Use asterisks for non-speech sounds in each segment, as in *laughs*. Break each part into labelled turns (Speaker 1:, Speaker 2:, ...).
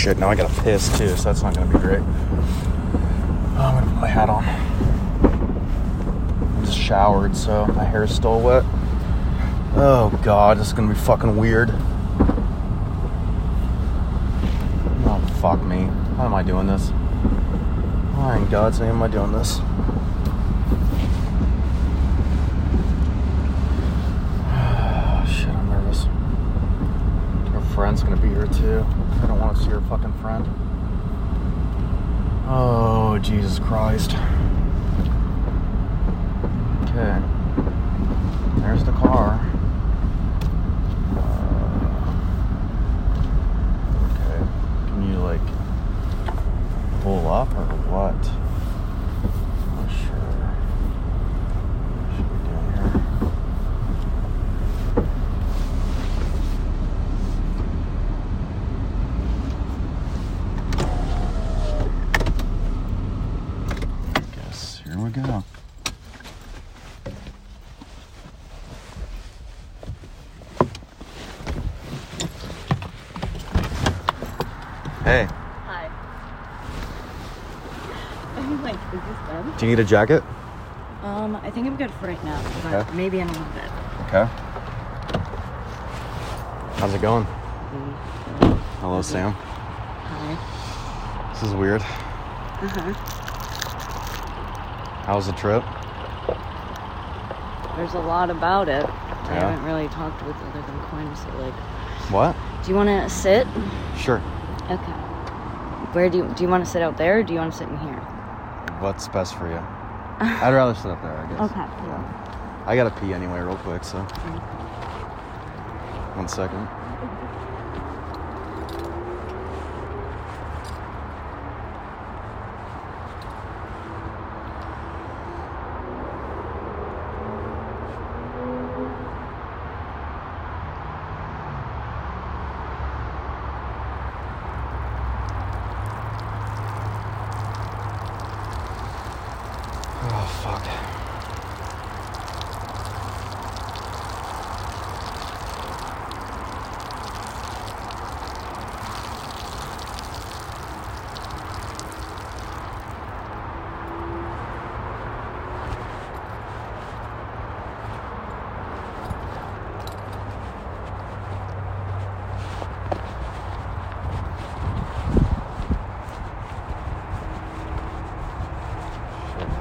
Speaker 1: shit, now I gotta piss too, so that's not gonna be great. Oh, I'm gonna put my hat on. I just showered, so my hair is still wet. Oh god, this is gonna be fucking weird. Oh, fuck me. Why am I doing this? Why in God's name am I doing this? *sighs* Shit, I'm nervous. Her friend's gonna be here too. I don't want to see her fucking friend. Oh, Jesus Christ. Okay. There's the car. Uh, okay. Can you, like, pull up or what? Not sure. What should we do here? Guess here we go. Hey,
Speaker 2: Hi. *laughs* I'm like, is this done?
Speaker 1: do you need a jacket?
Speaker 2: Um, I think I'm good for right now, but
Speaker 1: Okay.
Speaker 2: maybe in a little bit.
Speaker 1: Okay. How's it going? Hello, Sam.
Speaker 2: Hi.
Speaker 1: This is weird.
Speaker 2: Uh huh.
Speaker 1: How was the trip?
Speaker 2: There's a lot about it. I haven't really talked with other than Quinn, so like,
Speaker 1: What?
Speaker 2: do you want to sit?
Speaker 1: Sure.
Speaker 2: Okay. Where do you do you want to sit out there, or do you want to sit in here?
Speaker 1: What's best for you? *laughs* I'd rather sit up there, I guess.
Speaker 2: Okay.
Speaker 1: Yeah. I gotta pee anyway, real quick, so. One second. Oh, fuck.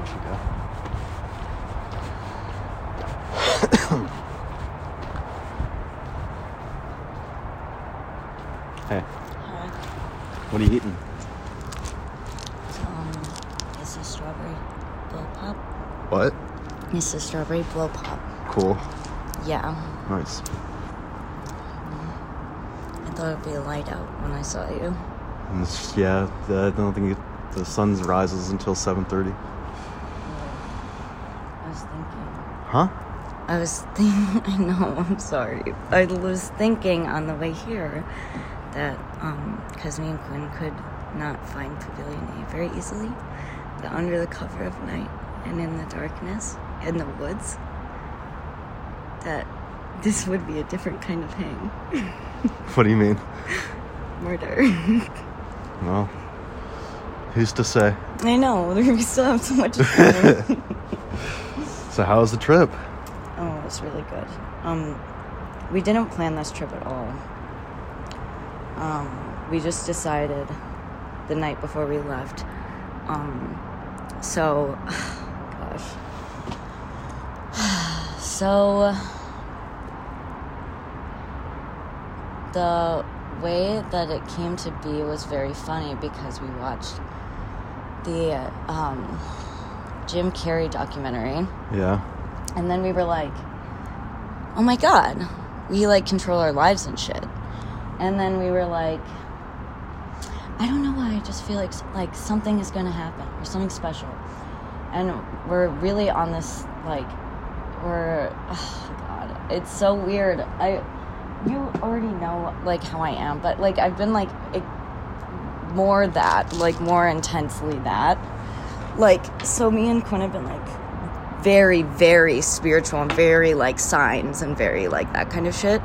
Speaker 1: Shit, where'd she go? hey,
Speaker 2: Hi.
Speaker 1: what are you eating?
Speaker 2: Um, this is strawberry blow pop.
Speaker 1: What?
Speaker 2: This is strawberry blow pop.
Speaker 1: Cool.
Speaker 2: Yeah.
Speaker 1: Nice.
Speaker 2: I thought it'd be light out when I saw you.
Speaker 1: It's- yeah, I don't think it, the sun rises until 7.30.
Speaker 2: I was thinking.
Speaker 1: Huh?
Speaker 2: I was thinking. *laughs* I know. I'm sorry. I was thinking on the way here that um, because me and Quinn could not find Pavilion A very easily, that under the cover of night and in the darkness in the woods, that this would be a different kind of hang. *laughs*
Speaker 1: What do you mean?
Speaker 2: Murder.
Speaker 1: Well, who's to say?
Speaker 2: I know. *laughs* We still have so much time.
Speaker 1: So how was the trip?
Speaker 2: Oh, it was really good. Um, we didn't plan this trip at all. Um, we just decided the night before we left. Um, so, *sighs* gosh. *sighs* So, the way that it came to be was very funny because we watched the um, Jim Carrey documentary.
Speaker 1: Yeah.
Speaker 2: And then we were like, oh my god, we like control our lives and shit. And then we were like, I don't know why, I just feel like like something is gonna happen or something special. And we're really on this like we're oh god, it's so weird. I you already know like how I am, but like I've been like it, more that, like more intensely that. Like so me and Quinn have been like very, very spiritual and very like signs and very like that kind of shit.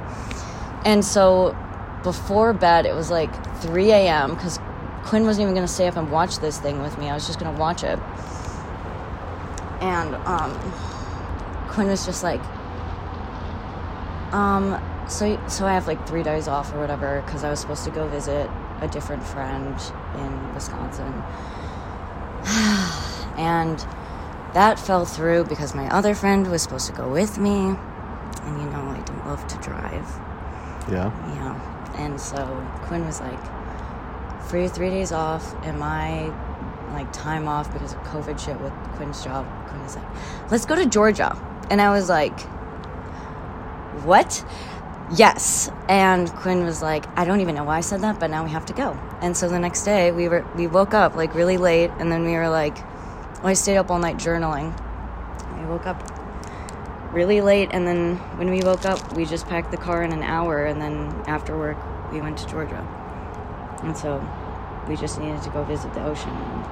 Speaker 2: And so before bed, it was like 3 a.m. because Quinn wasn't even going to stay up and watch this thing with me. I was just going to watch it. And um, Quinn was just like, um, so so I have like three days off or whatever because I was supposed to go visit a different friend in Wisconsin, *sighs* and that fell through because my other friend was supposed to go with me, and you know I don't love to drive.
Speaker 1: Yeah.
Speaker 2: Yeah. And so Quinn was like, for your three days off and my like time off because of COVID shit with Quinn's job, Quinn was like, let's go to Georgia. And I was like, what? Yes. And Quinn was like, I don't even know why I said that, but now we have to go. And so the next day we were we woke up like really late and then we were like well, I stayed up all night journaling. We woke up really late and then when we woke up we just packed the car in an hour and then after work we went to Georgia. And so we just needed to go visit the ocean and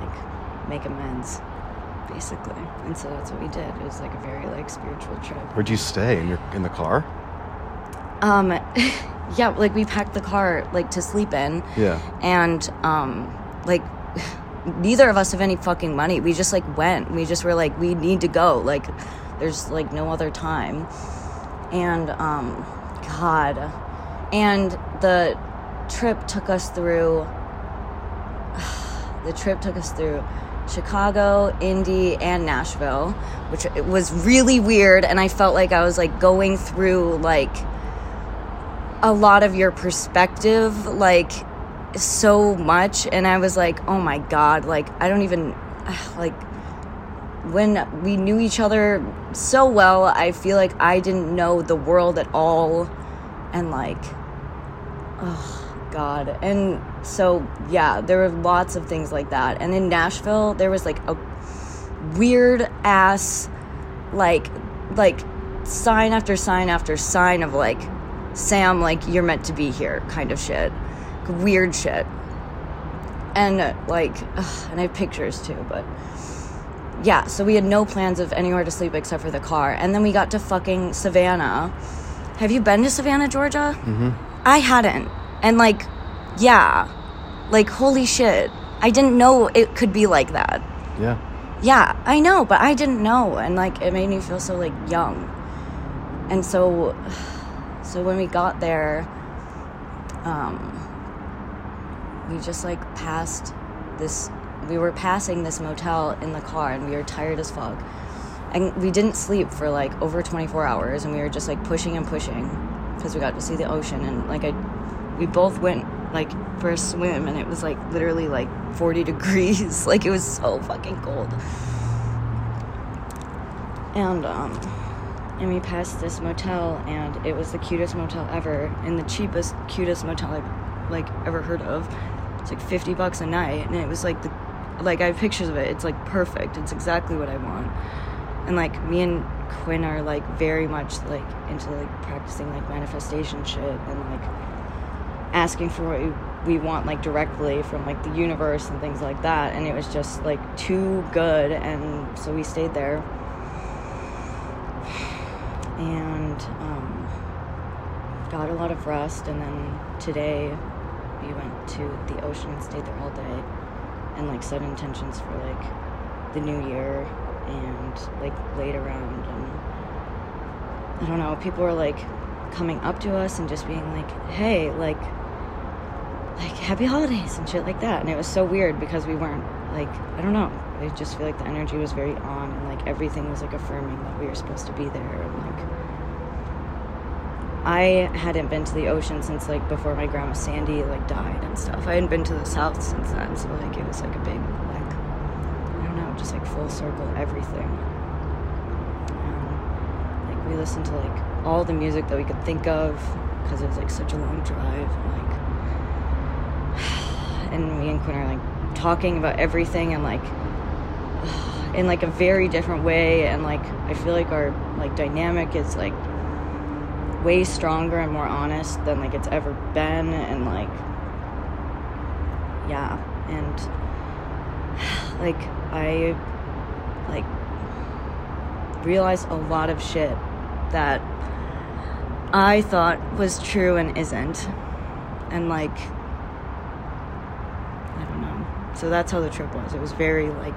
Speaker 2: like make amends basically. And so that's what we did. It was like a very like spiritual trip.
Speaker 1: Where'd you stay? In your in the car?
Speaker 2: Um, *laughs* yeah, like we packed the car like to sleep in,
Speaker 1: Yeah.
Speaker 2: and um, like *laughs* neither of us have any fucking money. We just like went. We just were like, we need to go. Like, there's like no other time, and um, God, and the trip took us through. *sighs* The trip took us through Chicago, Indy, and Nashville, which it was really weird. And I felt like I was like going through like a lot of your perspective, like so much. And I was like, oh my God, like I don't even, *sighs* like, when we knew each other so well, I feel like I didn't know the world at all. And like, oh God. And so, yeah, there were lots of things like that. And in Nashville, there was like a weird ass, like, like sign after sign after sign of like, Sam, like, you're meant to be here kind of shit. Weird shit. And like, ugh, and I have pictures too, but yeah, so we had no plans of anywhere to sleep except for the car. And then we got to fucking Savannah. Have you been to Savannah, Georgia?
Speaker 1: Mm-hmm.
Speaker 2: I hadn't. And like, yeah. Like, holy shit. I didn't know it could be like that.
Speaker 1: Yeah.
Speaker 2: Yeah, I know, but I didn't know. And like, it made me feel so like young. And so, *sighs* so when we got there, um, we just like passed this, we were passing this motel in the car and we were tired as fuck. And we didn't sleep for like over 24 hours and we were just like pushing and pushing because we got to see the ocean and like I, we both went like for a swim and it was like literally like 40 *laughs* degrees. like it was so fucking cold. And um and we passed this motel and it was the cutest motel ever and the cheapest cutest motel I've like ever heard of. It's like 50 bucks a night and it was like the like I have pictures of it. It's like perfect. It's exactly what I want. And like me and Quinn are like very much like into like practicing like manifestation shit and like asking for what we, want like directly from like the universe and things like that and it was just like too good and so we stayed there. And um, got a lot of rest and then today we went to the ocean and stayed there all day and like set intentions for like the new year and like laid around and I don't know people were like coming up to us and just being like hey like like happy holidays and shit like that. And it was so weird because we weren't like i don't know. I just feel like the energy was very on and like everything was like affirming that we were supposed to be there. And like i hadn't been to the ocean since like before my grandma sandy like died and stuff. I hadn't been to the south since then so like it was like a big like i don't know just like full circle everything. And like we listened to like all the music that we could think of because it was like such a long drive And, like and me and Quinn are like talking about everything and like *sighs* in like a very different way and like I feel like our like dynamic is like way stronger and more honest than like it's ever been and like yeah and *sighs* like I like realized a lot of shit that I thought was true and isn't. And like. So that's how the trip was. It was very like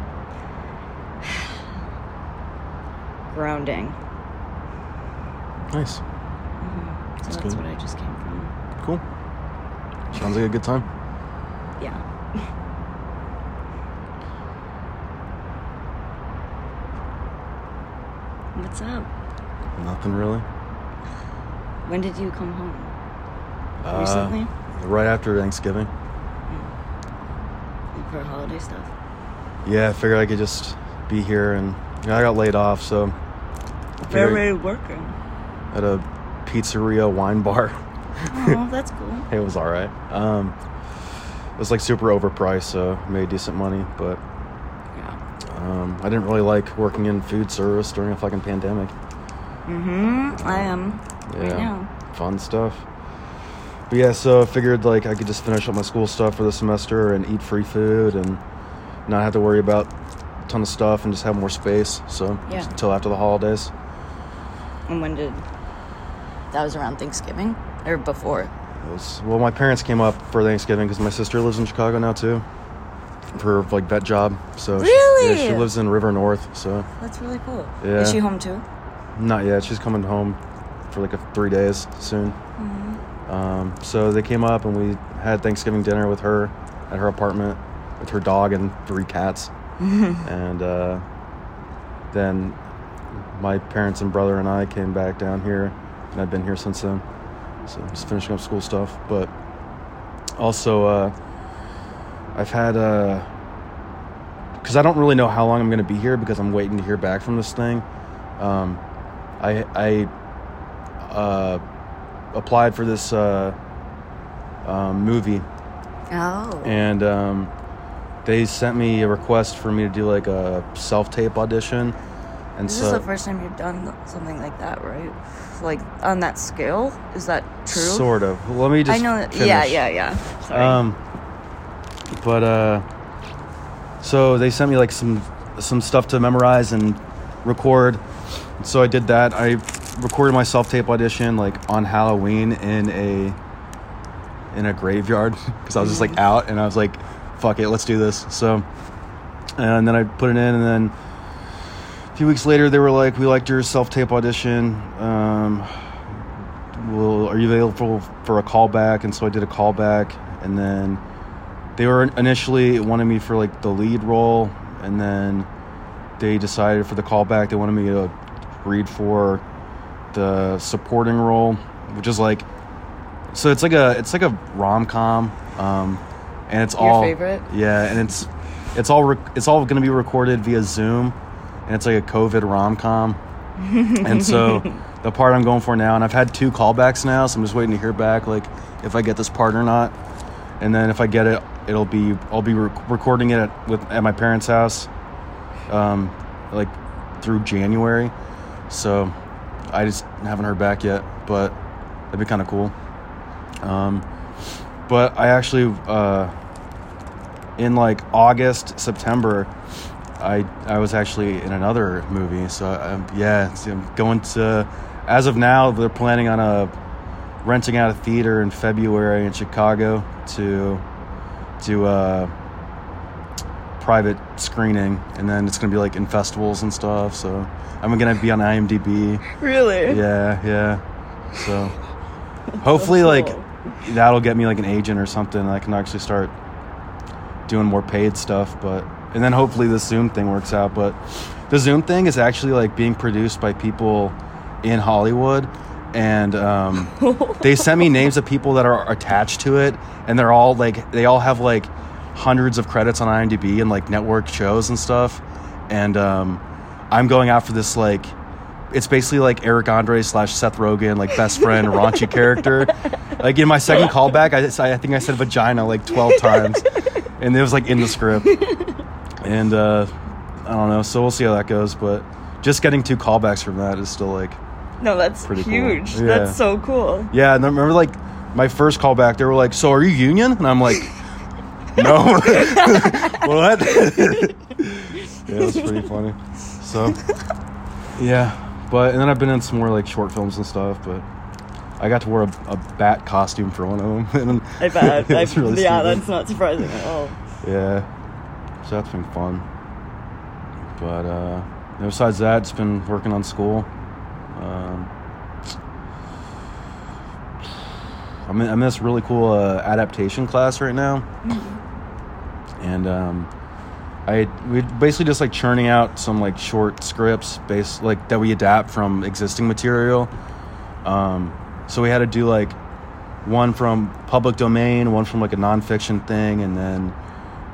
Speaker 2: *sighs* grounding.
Speaker 1: Nice.
Speaker 2: So that's,
Speaker 1: good.
Speaker 2: what I just came from.
Speaker 1: Cool. Sounds like a good time.
Speaker 2: Yeah. *laughs* What's up?
Speaker 1: Nothing really.
Speaker 2: When did you come home?
Speaker 1: Uh,
Speaker 2: Recently?
Speaker 1: Right after Thanksgiving.
Speaker 2: For holiday stuff?
Speaker 1: Yeah, I figured I could just be here, and you know, I got laid off, so I figured
Speaker 2: Very working.
Speaker 1: at a pizzeria wine bar.
Speaker 2: Oh, *laughs* that's cool.
Speaker 1: it was all right. Um, it was like super overpriced, so I made decent money, but
Speaker 2: Yeah.
Speaker 1: um, I didn't really like working in food service during a fucking pandemic.
Speaker 2: Mm-hmm. I am. Right
Speaker 1: Yeah,
Speaker 2: now.
Speaker 1: fun stuff. But yeah, so I figured like I could just finish up my school stuff for the semester and eat free food and not have to worry about a ton of stuff and just have more space. So
Speaker 2: Yeah.
Speaker 1: until after the holidays.
Speaker 2: And when did that was around Thanksgiving or before?
Speaker 1: It was, well, my parents came up for Thanksgiving because my sister lives in Chicago now too, for like vet job. So she-
Speaker 2: Really?
Speaker 1: yeah, she lives in River North. So
Speaker 2: That's really cool.
Speaker 1: Yeah.
Speaker 2: Is she home too?
Speaker 1: not yet. She's coming home for like a three days soon. Um, so they came up and we had Thanksgiving dinner with her at her apartment with her dog and three cats. *laughs* and uh, then my parents and brother and I came back down here, and I've been here since then. So just finishing up school stuff, but also uh, I've had because I don't really know how long I'm going to be here because I'm waiting to hear back from this thing. Um, I I uh, applied for this uh, um, movie
Speaker 2: Oh.
Speaker 1: and um, they sent me a request for me to do like a self tape audition. And so
Speaker 2: this
Speaker 1: so
Speaker 2: is the first time you've done something like that, right? Like on that scale? Is that true?
Speaker 1: sort of. Let me just
Speaker 2: I know. That,
Speaker 1: finish.
Speaker 2: yeah, yeah, yeah. Sorry.
Speaker 1: Um, but uh, so they sent me like some some stuff to memorize and record. So I did that. I recorded my self tape audition like on Halloween in a in a graveyard *laughs* because I was just like out and I was like, "Fuck it, let's do this." So, and then I put it in, and then a few weeks later they were like, "We liked your self tape audition. Um, well, are you available for a callback?" And so I did a callback, and then they were initially wanted me for like the lead role, and then they decided for the callback they wanted me to read for the supporting role, which is like so it's like a it's like a rom com, um, and it's
Speaker 2: Your
Speaker 1: all
Speaker 2: favorite?
Speaker 1: Yeah, and it's it's all rec- it's all going to be recorded via Zoom, and it's like a COVID rom com, *laughs* and so the part I'm going for now, and I've had two callbacks now, so I'm just waiting to hear back like if I get this part or not, and then if I get it, it'll be I'll be rec- recording it at, with at my parents' house, um, like through January, so I just haven't heard back yet, but that'd be kind of cool. Um, but I actually, uh, in like August, September, I I was actually in another movie. So um, yeah, I'm going to. As of now, they're planning on a renting out a theater in February in Chicago to to a private screening, and then it's gonna be like in festivals and stuff. So I'm gonna be on IMDb.
Speaker 2: really?
Speaker 1: Yeah, yeah. So hopefully, like
Speaker 2: cool.
Speaker 1: that'll get me like an agent or something. I can actually start doing more paid stuff. But and then hopefully this Zoom thing works out. But the Zoom thing is actually like being produced by people in Hollywood. And um, *laughs* they sent me names of people that are attached to it, and they're all like they all have like hundreds of credits on IMDb and like network shows and stuff. And um, I'm going for this like it's basically like Eric Andre slash Seth Rogen, like best friend *laughs* raunchy character. Like in my second callback, I, I think I said vagina like twelve times, and it was like in the script. And uh, I don't know, so we'll see how that goes. But just getting two callbacks from that is still like,
Speaker 2: No, that's
Speaker 1: Pretty cool.
Speaker 2: huge.
Speaker 1: Yeah.
Speaker 2: That's so cool.
Speaker 1: yeah. And I remember like my first callback, they were like, "So are you union?" And I'm like, "No." *laughs* what? *laughs* yeah, that's pretty funny. So, yeah, but and then I've been in some more like short films and stuff, but I got to wear a, a bat costume for one of them. *laughs*
Speaker 2: I bet. I,
Speaker 1: really
Speaker 2: yeah,
Speaker 1: stupid.
Speaker 2: that's not surprising at all.
Speaker 1: Yeah. So that's been fun. But uh, besides that, it's been working on school. Um, I'm in, I'm in this really cool uh, adaptation class right now, and um, I we basically just like churning out some like short scripts based like that we adapt from existing material. Um, so we had to do like one from public domain, one from like a nonfiction thing, and then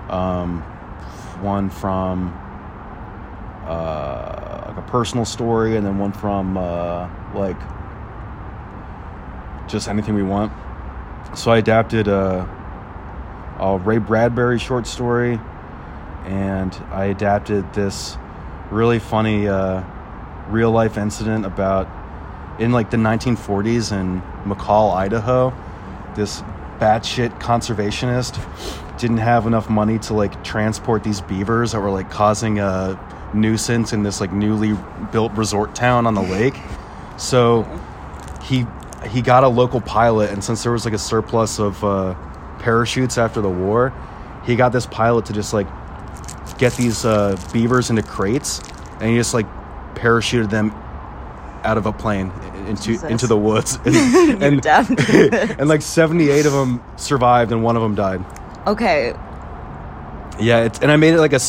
Speaker 1: um, one from uh, like a personal story, and then one from uh, like just anything we want. So I adapted a, a Ray Bradbury short story, and I adapted this really funny uh, real life incident about in like the 1940s in McCall, Idaho. This batshit conservationist didn't have enough money to like transport these beavers that were like causing a nuisance in this like newly built resort town on the lake. So he he got a local pilot, and since there was like a surplus of uh, parachutes after the war, he got this pilot to just like get these uh, beavers into crates, and he just like parachuted them out of a plane into
Speaker 2: Jesus.
Speaker 1: into the woods, *laughs* *laughs* and and, *laughs* and like seventy eight of them survived, and one of them died.
Speaker 2: Okay,
Speaker 1: Yeah, it's, and I made it like a